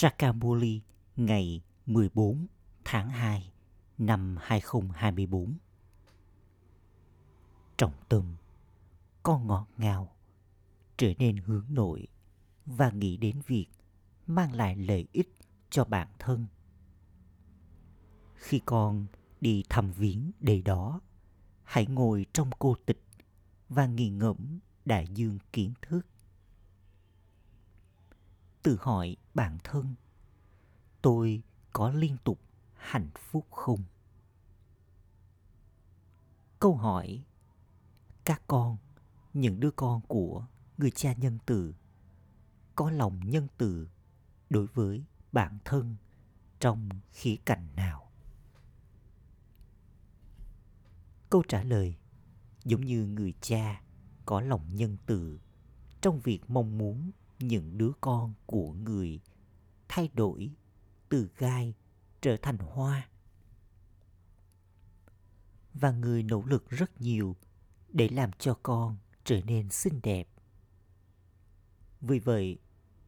Sakamuli ngày 14 tháng 2 năm 2024. Trọng tâm, con ngọt ngào, trở nên hướng nội và nghĩ đến việc mang lại lợi ích cho bản thân. Khi con đi thăm viếng đầy đó, hãy ngồi trong cô tịch và nghiền ngẫm đại dương kiến thức tự hỏi bản thân. Tôi có liên tục hạnh phúc không? Câu hỏi, các con, những đứa con của người cha nhân từ, có lòng nhân từ đối với bản thân trong khía cạnh nào? Câu trả lời giống như người cha có lòng nhân từ trong việc mong muốn những đứa con của người thay đổi từ gai trở thành hoa. Và người nỗ lực rất nhiều để làm cho con trở nên xinh đẹp. Vì vậy,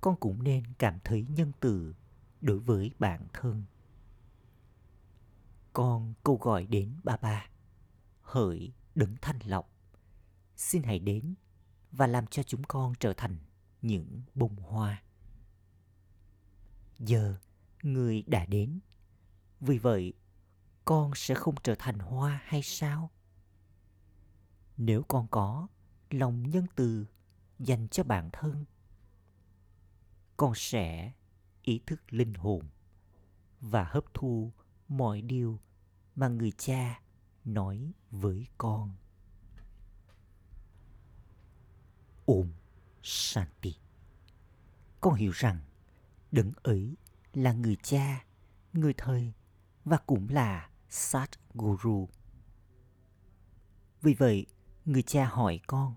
con cũng nên cảm thấy nhân từ đối với bản thân. Con câu gọi đến ba ba, hỡi, đấng thanh lọc, xin hãy đến và làm cho chúng con trở thành những bông hoa. Giờ người đã đến. Vì vậy, con sẽ không trở thành hoa hay sao? Nếu con có lòng nhân từ dành cho bản thân, con sẽ ý thức linh hồn và hấp thu mọi điều mà người cha nói với con. Ôm Shanti. Con hiểu rằng đấng ấy là người cha, người thầy và cũng là Sát Guru. Vì vậy, người cha hỏi con,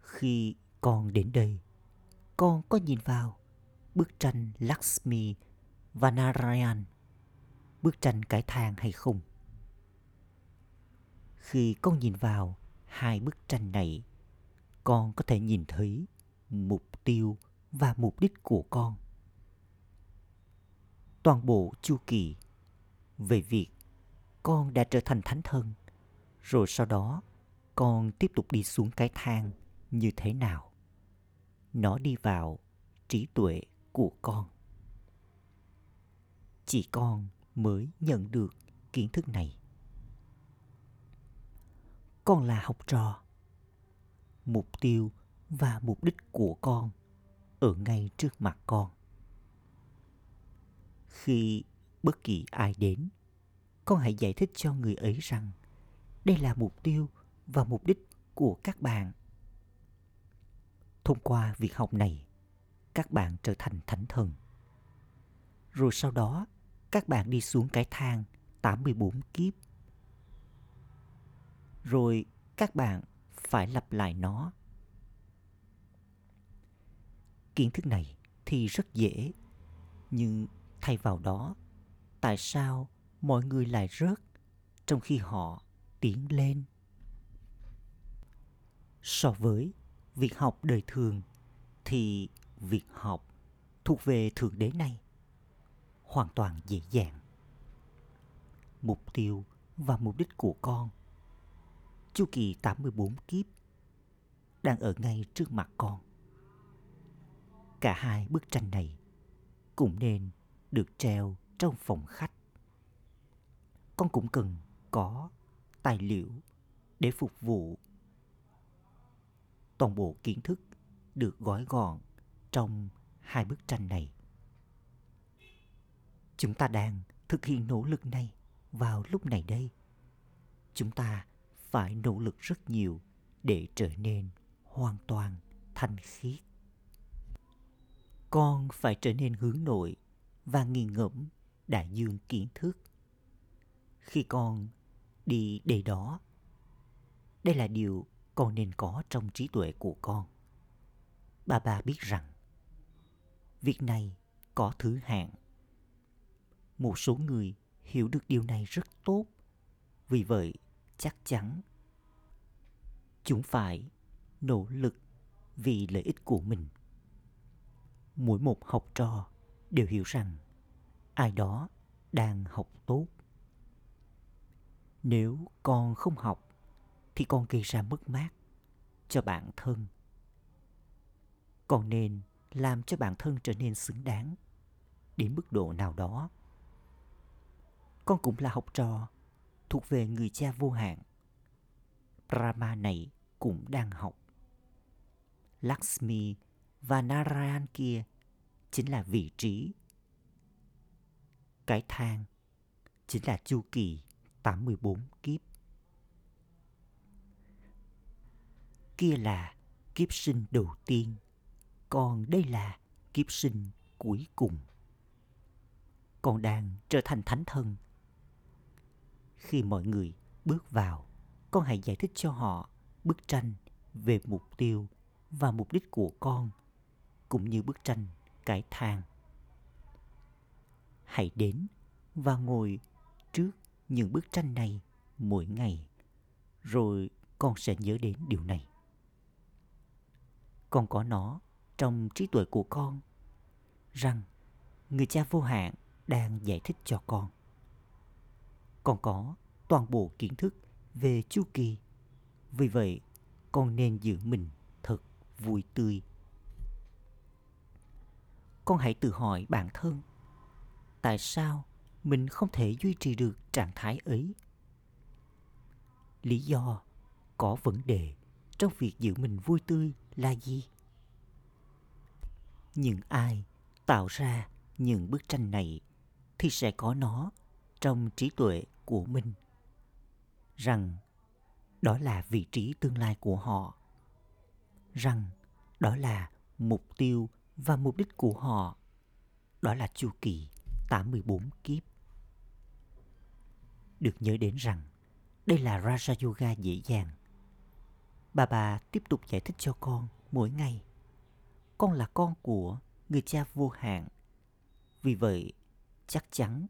khi con đến đây, con có nhìn vào bức tranh Lakshmi và Narayan, bức tranh cải thang hay không? Khi con nhìn vào hai bức tranh này, con có thể nhìn thấy mục tiêu và mục đích của con. Toàn bộ chu kỳ về việc con đã trở thành thánh thân rồi sau đó con tiếp tục đi xuống cái thang như thế nào? Nó đi vào trí tuệ của con. Chỉ con mới nhận được kiến thức này. Con là học trò mục tiêu và mục đích của con ở ngay trước mặt con. Khi bất kỳ ai đến, con hãy giải thích cho người ấy rằng đây là mục tiêu và mục đích của các bạn. Thông qua việc học này, các bạn trở thành thánh thần. Rồi sau đó, các bạn đi xuống cái thang 84 kiếp. Rồi các bạn phải lặp lại nó. Kiến thức này thì rất dễ, nhưng thay vào đó, tại sao mọi người lại rớt trong khi họ tiến lên? So với việc học đời thường thì việc học thuộc về thượng đế này hoàn toàn dễ dàng. Mục tiêu và mục đích của con chu kỳ 84 kiếp đang ở ngay trước mặt con. Cả hai bức tranh này cũng nên được treo trong phòng khách. Con cũng cần có tài liệu để phục vụ. Toàn bộ kiến thức được gói gọn trong hai bức tranh này. Chúng ta đang thực hiện nỗ lực này vào lúc này đây. Chúng ta phải nỗ lực rất nhiều để trở nên hoàn toàn thanh khiết. Con phải trở nên hướng nội và nghiền ngẫm đại dương kiến thức. Khi con đi đây đó, đây là điều con nên có trong trí tuệ của con. Bà bà biết rằng việc này có thứ hạng. Một số người hiểu được điều này rất tốt. Vì vậy, chắc chắn. Chúng phải nỗ lực vì lợi ích của mình. Mỗi một học trò đều hiểu rằng ai đó đang học tốt. Nếu con không học thì con gây ra mất mát cho bản thân. Con nên làm cho bản thân trở nên xứng đáng đến mức độ nào đó. Con cũng là học trò thuộc về người cha vô hạn brahma này cũng đang học lakshmi và narayan kia chính là vị trí cái thang chính là chu kỳ 84 kiếp. Kia là kiếp sinh đầu tiên, còn đây là kiếp sinh cuối cùng. Con đang trở thành thánh thần. Khi mọi người bước vào, con hãy giải thích cho họ bức tranh về mục tiêu và mục đích của con, cũng như bức tranh cái thang. Hãy đến và ngồi trước những bức tranh này mỗi ngày rồi con sẽ nhớ đến điều này con có nó trong trí tuệ của con rằng người cha vô hạn đang giải thích cho con con có toàn bộ kiến thức về chu kỳ. Vì vậy, con nên giữ mình thật vui tươi. Con hãy tự hỏi bản thân, tại sao mình không thể duy trì được trạng thái ấy? Lý do có vấn đề trong việc giữ mình vui tươi là gì? Những ai tạo ra những bức tranh này thì sẽ có nó trong trí tuệ của mình rằng đó là vị trí tương lai của họ rằng đó là mục tiêu và mục đích của họ đó là chu kỳ 84 kiếp được nhớ đến rằng đây là Raja Yoga dễ dàng. Bà bà tiếp tục giải thích cho con mỗi ngày. Con là con của người cha vô hạn. Vì vậy, chắc chắn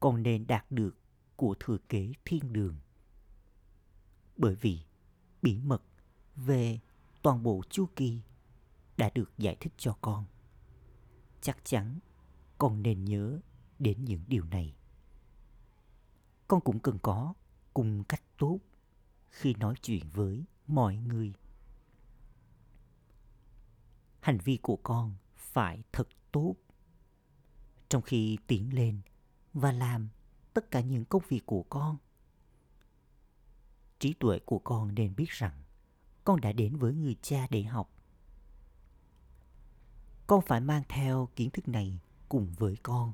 con nên đạt được của thừa kế thiên đường. Bởi vì bí mật về toàn bộ chu kỳ đã được giải thích cho con. Chắc chắn con nên nhớ đến những điều này con cũng cần có cùng cách tốt khi nói chuyện với mọi người hành vi của con phải thật tốt trong khi tiến lên và làm tất cả những công việc của con. Trí tuệ của con nên biết rằng con đã đến với người cha để học. Con phải mang theo kiến thức này cùng với con.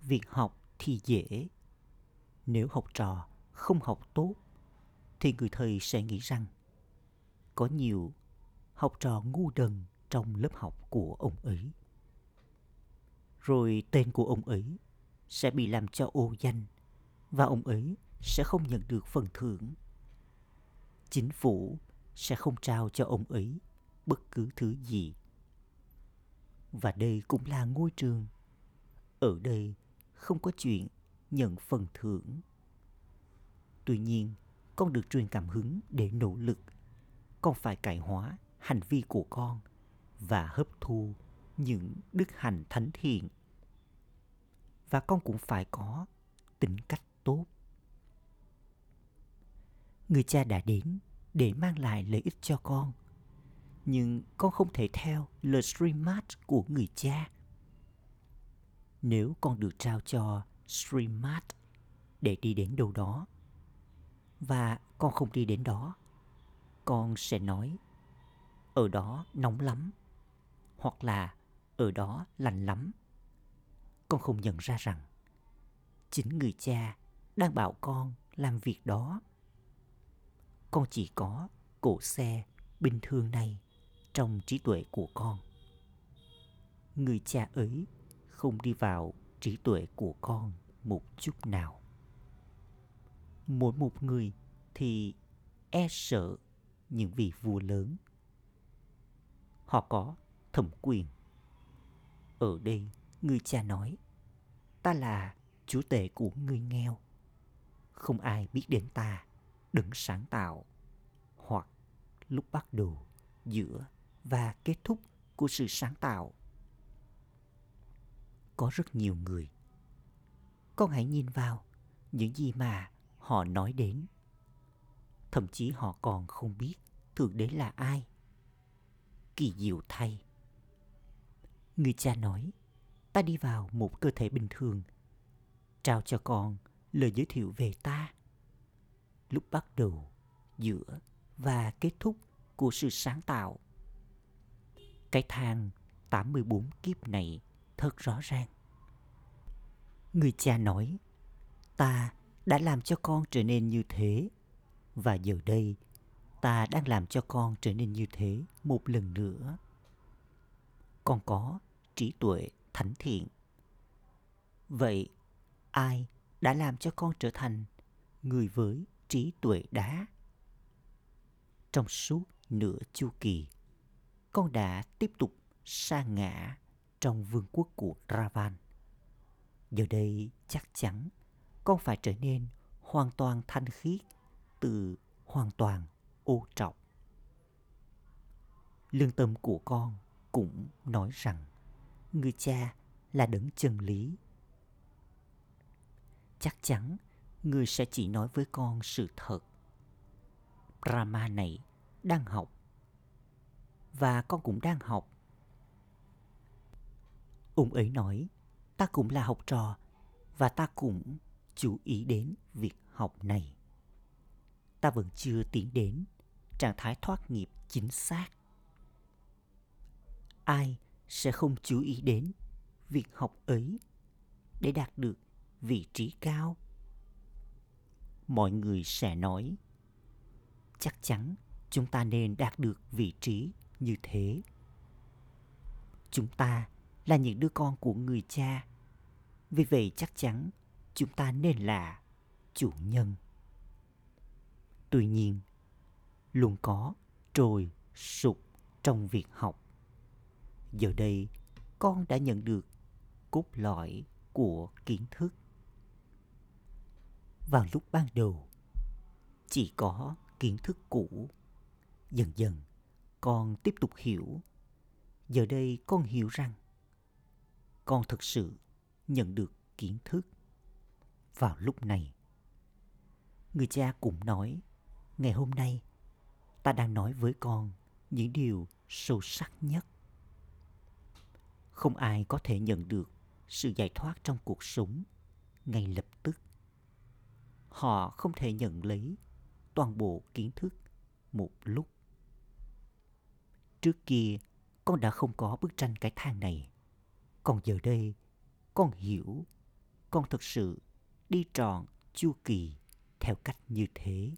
Việc học thì dễ. Nếu học trò không học tốt, thì người thầy sẽ nghĩ rằng có nhiều học trò ngu đần trong lớp học của ông ấy. Rồi tên của ông ấy sẽ bị làm cho ô danh và ông ấy sẽ không nhận được phần thưởng. Chính phủ sẽ không trao cho ông ấy bất cứ thứ gì. Và đây cũng là ngôi trường. Ở đây không có chuyện nhận phần thưởng. Tuy nhiên, con được truyền cảm hứng để nỗ lực. Con phải cải hóa hành vi của con và hấp thu những đức hành thánh thiện. Và con cũng phải có tính cách tốt. Người cha đã đến để mang lại lợi ích cho con. Nhưng con không thể theo lời stream của người cha. Nếu con được trao cho Streammart để đi đến đâu đó. Và con không đi đến đó. Con sẽ nói, ở đó nóng lắm, hoặc là ở đó lành lắm. Con không nhận ra rằng, chính người cha đang bảo con làm việc đó. Con chỉ có cổ xe bình thường này trong trí tuệ của con. Người cha ấy không đi vào trí tuệ của con một chút nào mỗi một người thì e sợ những vị vua lớn họ có thẩm quyền ở đây, người cha nói, ta là chúa tể của người nghèo không ai biết đến ta đứng sáng tạo hoặc lúc bắt đầu giữa và kết thúc của sự sáng tạo có rất nhiều người. Con hãy nhìn vào những gì mà họ nói đến. Thậm chí họ còn không biết Thượng Đế là ai. Kỳ diệu thay. Người cha nói, ta đi vào một cơ thể bình thường, trao cho con lời giới thiệu về ta. Lúc bắt đầu, giữa và kết thúc của sự sáng tạo. Cái thang 84 kiếp này thật rõ ràng. Người cha nói, ta đã làm cho con trở nên như thế, và giờ đây ta đang làm cho con trở nên như thế một lần nữa. Con có trí tuệ thánh thiện. Vậy, ai đã làm cho con trở thành người với trí tuệ đá? Trong suốt nửa chu kỳ, con đã tiếp tục sa ngã trong vương quốc của Ravan. Giờ đây chắc chắn con phải trở nên hoàn toàn thanh khiết từ hoàn toàn ô trọng Lương tâm của con cũng nói rằng người cha là đấng chân lý. Chắc chắn người sẽ chỉ nói với con sự thật. Brahma này đang học và con cũng đang học. Ông ấy nói, ta cũng là học trò và ta cũng chú ý đến việc học này. Ta vẫn chưa tiến đến trạng thái thoát nghiệp chính xác. Ai sẽ không chú ý đến việc học ấy để đạt được vị trí cao? Mọi người sẽ nói, chắc chắn chúng ta nên đạt được vị trí như thế. Chúng ta là những đứa con của người cha. Vì vậy chắc chắn chúng ta nên là chủ nhân. Tuy nhiên, luôn có trồi sụp trong việc học. Giờ đây, con đã nhận được cốt lõi của kiến thức. Vào lúc ban đầu, chỉ có kiến thức cũ. Dần dần, con tiếp tục hiểu. Giờ đây con hiểu rằng con thực sự nhận được kiến thức. Vào lúc này, người cha cũng nói, ngày hôm nay ta đang nói với con những điều sâu sắc nhất. Không ai có thể nhận được sự giải thoát trong cuộc sống ngay lập tức. Họ không thể nhận lấy toàn bộ kiến thức một lúc. Trước kia, con đã không có bức tranh cái thang này. Còn giờ đây, con hiểu, con thực sự đi tròn chu kỳ theo cách như thế.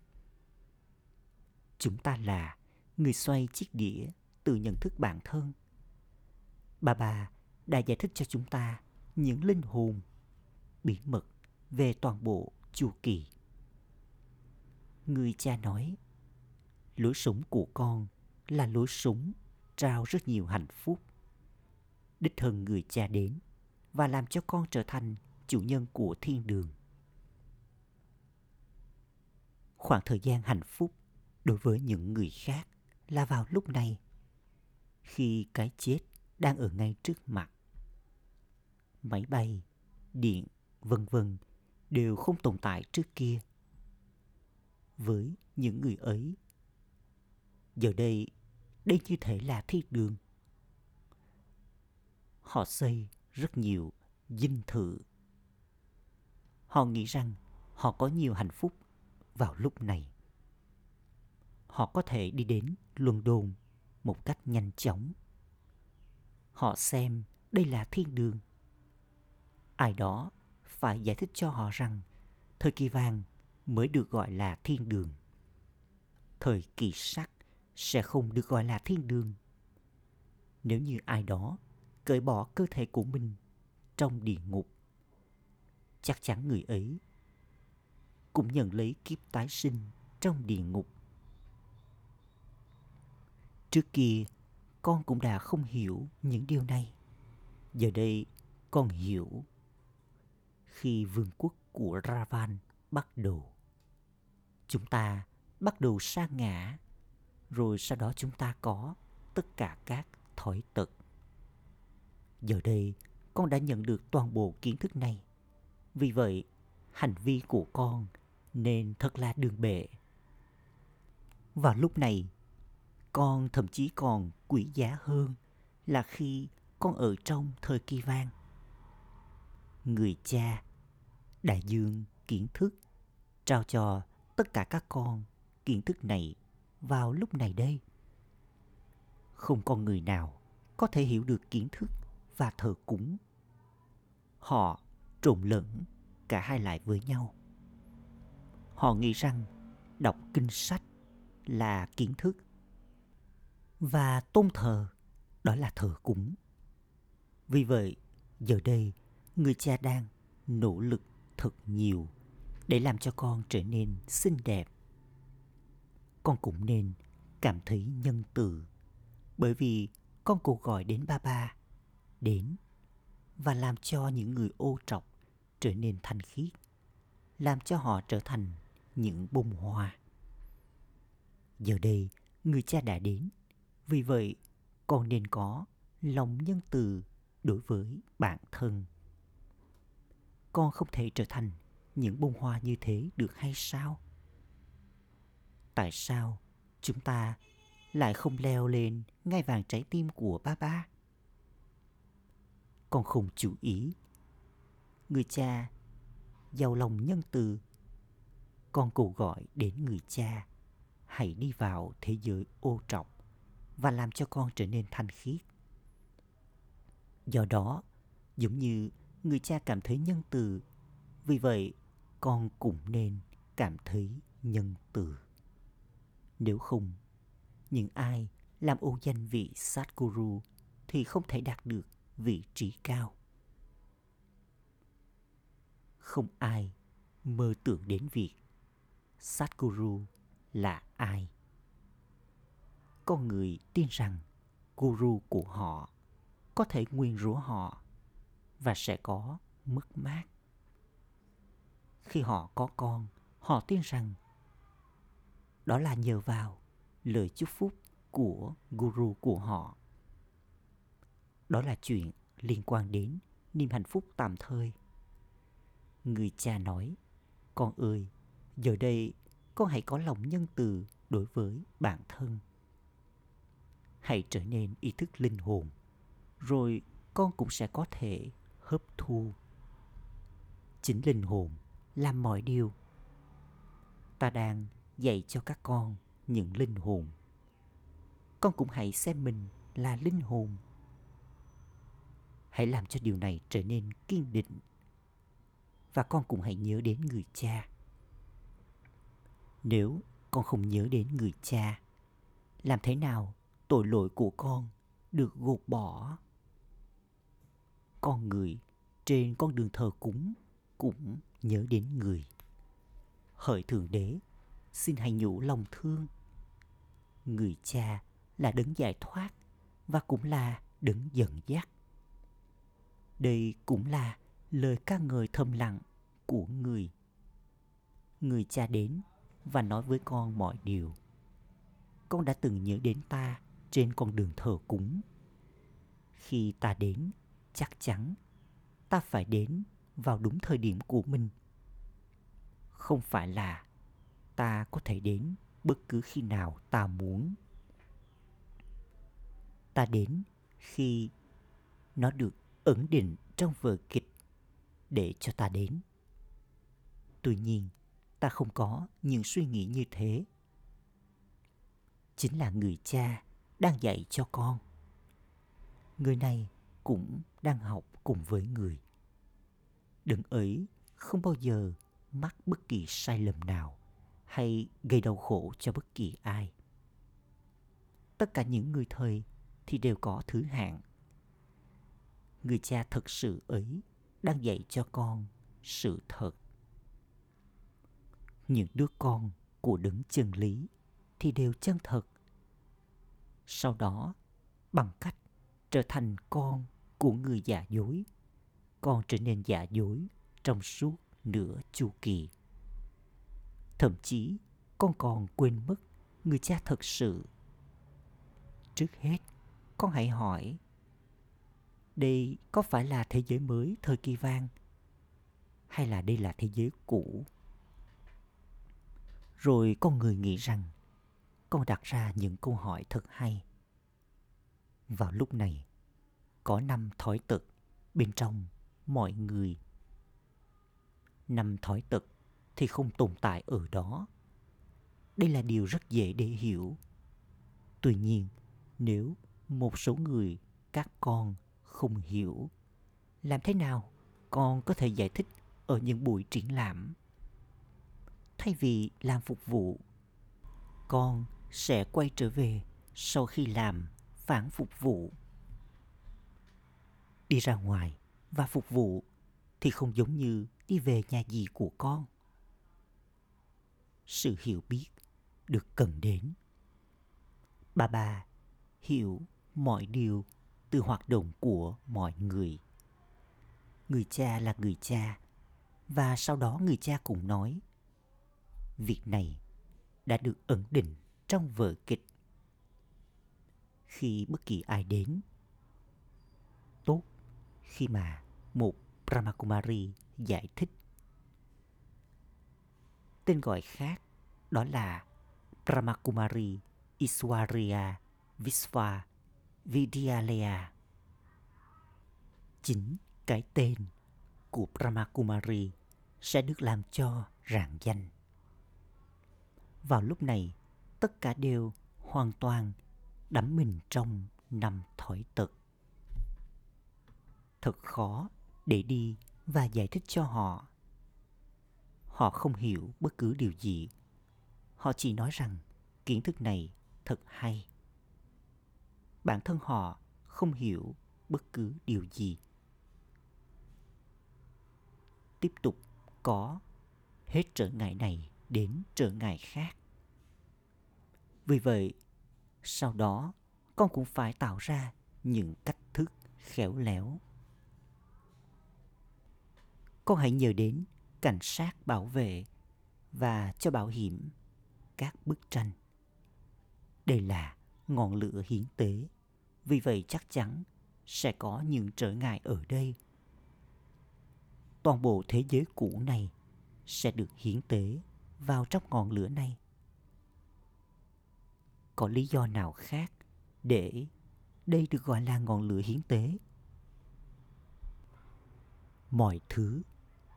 Chúng ta là người xoay chiếc đĩa từ nhận thức bản thân. Bà bà đã giải thích cho chúng ta những linh hồn bí mật về toàn bộ chu kỳ. Người cha nói, lối sống của con là lối sống trao rất nhiều hạnh phúc đích thân người cha đến và làm cho con trở thành chủ nhân của thiên đường. Khoảng thời gian hạnh phúc đối với những người khác là vào lúc này, khi cái chết đang ở ngay trước mặt. Máy bay, điện, vân vân đều không tồn tại trước kia. Với những người ấy, giờ đây, đây như thể là thiên đường họ xây rất nhiều dinh thự. Họ nghĩ rằng họ có nhiều hạnh phúc vào lúc này. Họ có thể đi đến London một cách nhanh chóng. Họ xem đây là thiên đường. Ai đó phải giải thích cho họ rằng thời kỳ vàng mới được gọi là thiên đường. Thời kỳ sắc sẽ không được gọi là thiên đường. Nếu như ai đó cởi bỏ cơ thể của mình trong địa ngục. Chắc chắn người ấy cũng nhận lấy kiếp tái sinh trong địa ngục. Trước kia, con cũng đã không hiểu những điều này. Giờ đây, con hiểu. Khi vương quốc của Ravan bắt đầu, chúng ta bắt đầu sa ngã, rồi sau đó chúng ta có tất cả các thói tật Giờ đây, con đã nhận được toàn bộ kiến thức này. Vì vậy, hành vi của con nên thật là đường bệ. Vào lúc này, con thậm chí còn quý giá hơn là khi con ở trong thời kỳ vang. Người cha, đại dương kiến thức, trao cho tất cả các con kiến thức này vào lúc này đây. Không con người nào có thể hiểu được kiến thức và thờ cúng. Họ trộn lẫn cả hai lại với nhau. Họ nghĩ rằng đọc kinh sách là kiến thức và tôn thờ đó là thờ cúng. Vì vậy, giờ đây người cha đang nỗ lực thật nhiều để làm cho con trở nên xinh đẹp. Con cũng nên cảm thấy nhân từ bởi vì con cầu gọi đến ba ba đến và làm cho những người ô trọc trở nên thanh khiết làm cho họ trở thành những bông hoa giờ đây người cha đã đến vì vậy con nên có lòng nhân từ đối với bản thân. Con không thể trở thành những bông hoa như thế được hay sao? Tại sao chúng ta lại không leo lên ngai vàng trái tim của ba ba? Con không chú ý. Người cha giàu lòng nhân từ. Con cầu gọi đến người cha, hãy đi vào thế giới ô trọng và làm cho con trở nên thanh khiết do đó, giống như người cha cảm thấy nhân từ, vì vậy con cũng nên cảm thấy nhân từ nếu không, những ai làm ô danh vị Satguru thì không thể đạt được vị trí cao. Không ai mơ tưởng đến việc Satguru là ai. Con người tin rằng guru của họ có thể nguyên rủa họ và sẽ có mất mát. Khi họ có con, họ tin rằng đó là nhờ vào lời chúc phúc của guru của họ. Đó là chuyện liên quan đến niềm hạnh phúc tạm thời. Người cha nói, con ơi, giờ đây con hãy có lòng nhân từ đối với bản thân. Hãy trở nên ý thức linh hồn, rồi con cũng sẽ có thể hấp thu. Chính linh hồn làm mọi điều. Ta đang dạy cho các con những linh hồn. Con cũng hãy xem mình là linh hồn. Hãy làm cho điều này trở nên kiên định. Và con cũng hãy nhớ đến người cha. Nếu con không nhớ đến người cha, làm thế nào tội lỗi của con được gột bỏ? Con người trên con đường thờ cúng cũng nhớ đến người. Hỡi Thượng Đế, xin hãy nhủ lòng thương người cha là đấng giải thoát và cũng là đấng dẫn dắt. Đây cũng là lời ca ngợi thầm lặng của người. Người cha đến và nói với con mọi điều. Con đã từng nhớ đến ta trên con đường thờ cúng. Khi ta đến, chắc chắn ta phải đến vào đúng thời điểm của mình. Không phải là ta có thể đến bất cứ khi nào ta muốn ta đến khi nó được ẩn định trong vở kịch để cho ta đến tuy nhiên ta không có những suy nghĩ như thế chính là người cha đang dạy cho con người này cũng đang học cùng với người đừng ấy không bao giờ mắc bất kỳ sai lầm nào hay gây đau khổ cho bất kỳ ai. Tất cả những người thầy thì đều có thứ hạng. Người cha thật sự ấy đang dạy cho con sự thật. Những đứa con của đứng chân lý thì đều chân thật. Sau đó, bằng cách trở thành con của người giả dối, con trở nên giả dối trong suốt nửa chu kỳ. Thậm chí con còn quên mất người cha thật sự. Trước hết, con hãy hỏi đây có phải là thế giới mới thời kỳ vang hay là đây là thế giới cũ rồi con người nghĩ rằng con đặt ra những câu hỏi thật hay. Vào lúc này, có năm thói tật bên trong mọi người. Năm thói tật thì không tồn tại ở đó. Đây là điều rất dễ để hiểu. Tuy nhiên, nếu một số người, các con không hiểu, làm thế nào con có thể giải thích ở những buổi triển lãm? Thay vì làm phục vụ, con sẽ quay trở về sau khi làm phản phục vụ. Đi ra ngoài và phục vụ thì không giống như đi về nhà gì của con. Sự hiểu biết được cần đến. Bà bà hiểu mọi điều từ hoạt động của mọi người. Người cha là người cha và sau đó người cha cũng nói, việc này đã được ẩn định trong vở kịch khi bất kỳ ai đến tốt khi mà một Brahmakumari giải thích tên gọi khác đó là Brahmakumari Iswaria Visva Vidyalaya. Chính cái tên của Brahmakumari sẽ được làm cho rạng danh. Vào lúc này, tất cả đều hoàn toàn đắm mình trong năm thổi tật. Thật khó để đi và giải thích cho họ. Họ không hiểu bất cứ điều gì. Họ chỉ nói rằng kiến thức này thật hay bản thân họ không hiểu bất cứ điều gì tiếp tục có hết trở ngại này đến trở ngại khác vì vậy, sau đó, con cũng phải tạo ra những cách thức khéo léo con hãy nhớ đến cảnh sát bảo vệ và cho bảo hiểm các bức tranh đây là ngọn lửa hiến tế. Vì vậy chắc chắn sẽ có những trở ngại ở đây. Toàn bộ thế giới cũ này sẽ được hiến tế vào trong ngọn lửa này. Có lý do nào khác để đây được gọi là ngọn lửa hiến tế? Mọi thứ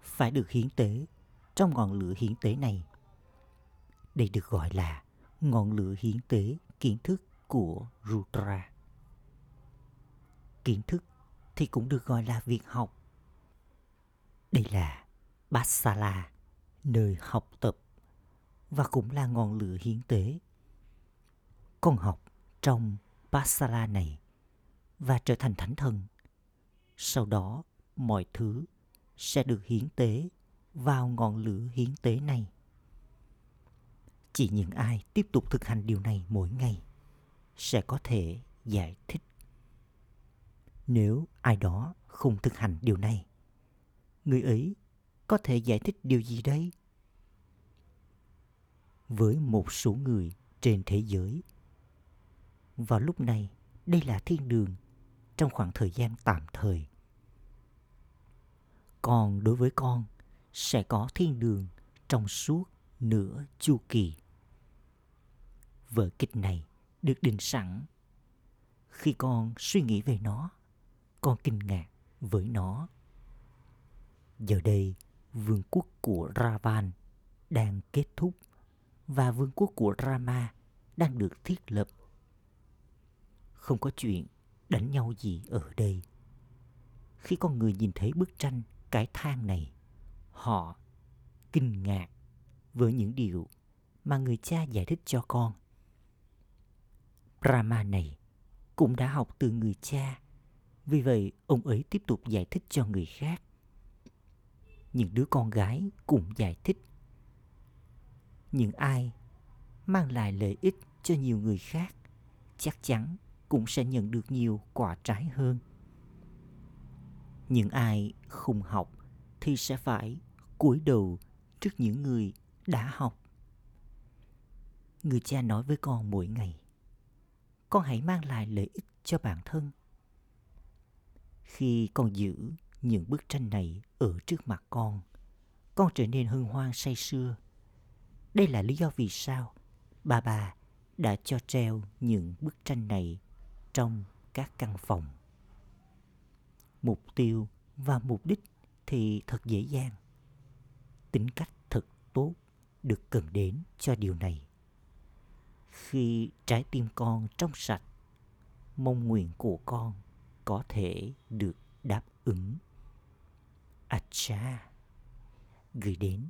phải được hiến tế trong ngọn lửa hiến tế này. Đây được gọi là ngọn lửa hiến tế kiến thức của Rudra. Kiến thức thì cũng được gọi là việc học. Đây là Basala, nơi học tập và cũng là ngọn lửa hiến tế. Con học trong pasala này và trở thành thánh thần. Sau đó, mọi thứ sẽ được hiến tế vào ngọn lửa hiến tế này. Chỉ những ai tiếp tục thực hành điều này mỗi ngày sẽ có thể giải thích nếu ai đó không thực hành điều này, người ấy có thể giải thích điều gì đây với một số người trên thế giới vào lúc này đây là thiên đường trong khoảng thời gian tạm thời còn đối với con sẽ có thiên đường trong suốt nửa chu kỳ vở kịch này được định sẵn. Khi con suy nghĩ về nó, con kinh ngạc với nó. Giờ đây, vương quốc của Ravan đang kết thúc và vương quốc của Rama đang được thiết lập. Không có chuyện đánh nhau gì ở đây. Khi con người nhìn thấy bức tranh cái thang này, họ kinh ngạc với những điều mà người cha giải thích cho con. Rama này cũng đã học từ người cha. Vì vậy, ông ấy tiếp tục giải thích cho người khác. Những đứa con gái cũng giải thích. Những ai mang lại lợi ích cho nhiều người khác chắc chắn cũng sẽ nhận được nhiều quả trái hơn. Những ai không học thì sẽ phải cúi đầu trước những người đã học. Người cha nói với con mỗi ngày, con hãy mang lại lợi ích cho bản thân khi con giữ những bức tranh này ở trước mặt con con trở nên hân hoan say sưa đây là lý do vì sao bà bà đã cho treo những bức tranh này trong các căn phòng. Mục tiêu và mục đích thì thật dễ dàng. Tính cách thật tốt được cần đến cho điều này. Khi trái tim con trong sạch, mong nguyện của con có thể được đáp ứng. À cha gửi đến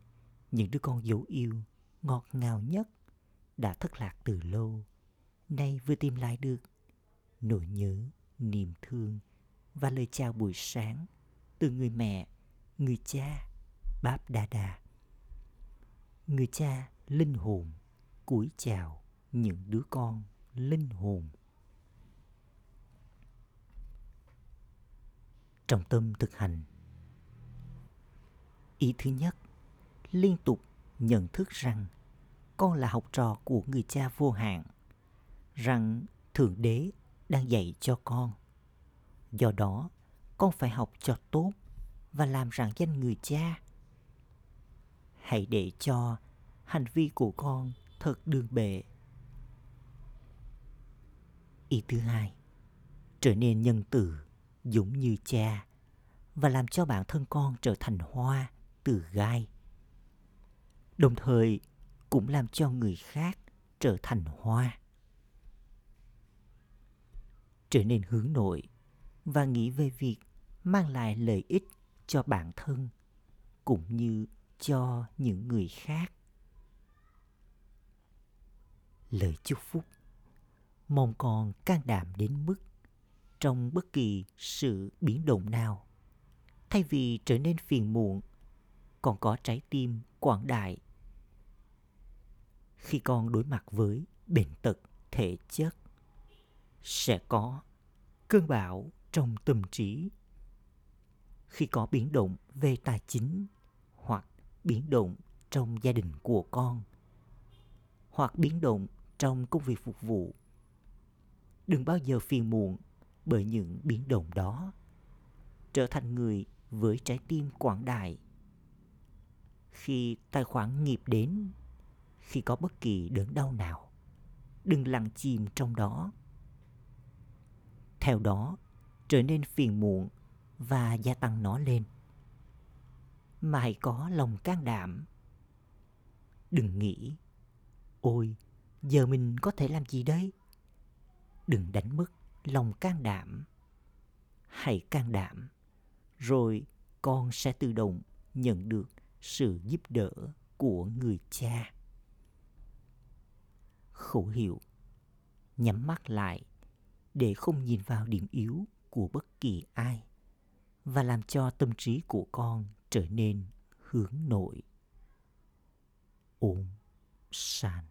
những đứa con dấu yêu ngọt ngào nhất đã thất lạc từ lâu, nay vừa tìm lại được nỗi nhớ, niềm thương và lời chào buổi sáng từ người mẹ, người cha, báp đa Đa. người cha linh hồn cúi chào những đứa con linh hồn trong tâm thực hành ý thứ nhất, liên tục nhận thức rằng con là học trò của người cha vô hạn, rằng thượng đế đang dạy cho con. Do đó, con phải học cho tốt và làm rạng danh người cha. Hãy để cho hành vi của con thật đường bệ. Ý thứ hai, trở nên nhân từ giống như cha và làm cho bản thân con trở thành hoa từ gai. Đồng thời cũng làm cho người khác trở thành hoa trở nên hướng nội và nghĩ về việc mang lại lợi ích cho bản thân cũng như cho những người khác. Lời chúc phúc mong con can đảm đến mức trong bất kỳ sự biến động nào. Thay vì trở nên phiền muộn, còn có trái tim quảng đại khi con đối mặt với bệnh tật thể chất sẽ có cơn bão trong tâm trí. Khi có biến động về tài chính hoặc biến động trong gia đình của con, hoặc biến động trong công việc phục vụ, đừng bao giờ phiền muộn bởi những biến động đó. Trở thành người với trái tim quảng đại. Khi tài khoản nghiệp đến, khi có bất kỳ đớn đau nào, đừng lặng chìm trong đó theo đó, trở nên phiền muộn và gia tăng nó lên. Mà hãy có lòng can đảm. Đừng nghĩ, ôi, giờ mình có thể làm gì đây? Đừng đánh mất lòng can đảm. Hãy can đảm, rồi con sẽ tự động nhận được sự giúp đỡ của người cha. Khẩu hiệu, nhắm mắt lại để không nhìn vào điểm yếu của bất kỳ ai và làm cho tâm trí của con trở nên hướng nội. Ôm sàn